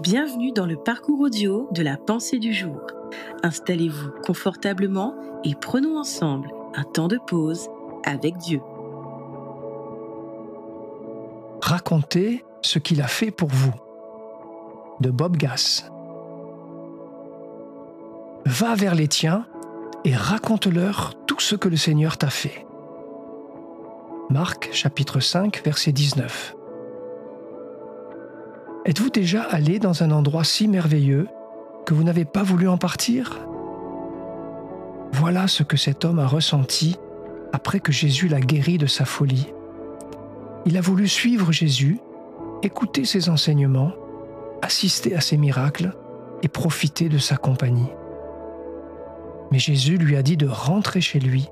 Bienvenue dans le parcours audio de la pensée du jour. Installez-vous confortablement et prenons ensemble un temps de pause avec Dieu. Racontez ce qu'il a fait pour vous. De Bob Gass. Va vers les tiens et raconte-leur tout ce que le Seigneur t'a fait. Marc chapitre 5 verset 19. Êtes-vous déjà allé dans un endroit si merveilleux que vous n'avez pas voulu en partir? Voilà ce que cet homme a ressenti après que Jésus l'a guéri de sa folie. Il a voulu suivre Jésus, écouter ses enseignements, assister à ses miracles et profiter de sa compagnie. Mais Jésus lui a dit de rentrer chez lui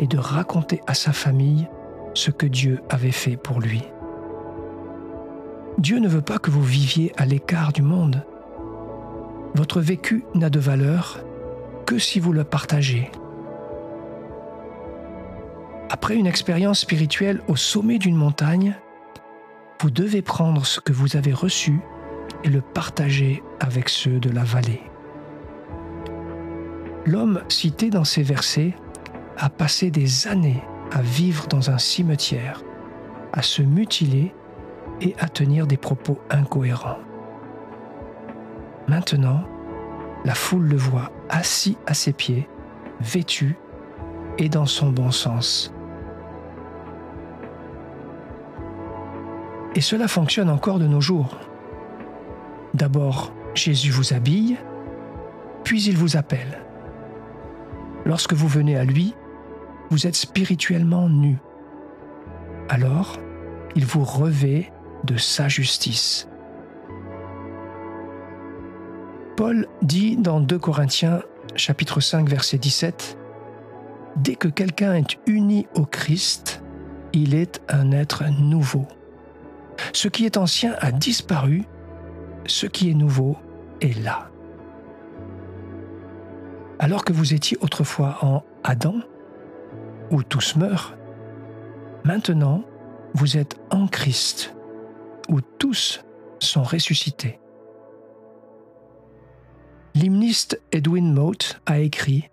et de raconter à sa famille ce que Dieu avait fait pour lui. Dieu ne veut pas que vous viviez à l'écart du monde. Votre vécu n'a de valeur que si vous le partagez. Après une expérience spirituelle au sommet d'une montagne, vous devez prendre ce que vous avez reçu et le partager avec ceux de la vallée. L'homme cité dans ces versets a passé des années à vivre dans un cimetière, à se mutiler et à tenir des propos incohérents. Maintenant, la foule le voit assis à ses pieds, vêtu et dans son bon sens. Et cela fonctionne encore de nos jours. D'abord, Jésus vous habille, puis il vous appelle. Lorsque vous venez à lui, vous êtes spirituellement nu. Alors, il vous revêt de sa justice. Paul dit dans 2 Corinthiens chapitre 5 verset 17 Dès que quelqu'un est uni au Christ, il est un être nouveau. Ce qui est ancien a disparu, ce qui est nouveau est là. Alors que vous étiez autrefois en Adam, où tous meurent, maintenant vous êtes en Christ, où tous sont ressuscités. L'hymniste Edwin Mote a écrit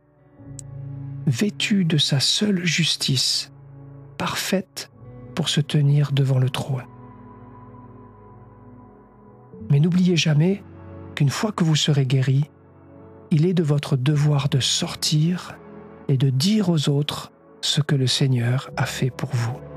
Vêtu de sa seule justice, parfaite pour se tenir devant le trône. Mais n'oubliez jamais qu'une fois que vous serez guéri, il est de votre devoir de sortir et de dire aux autres ce que le Seigneur a fait pour vous.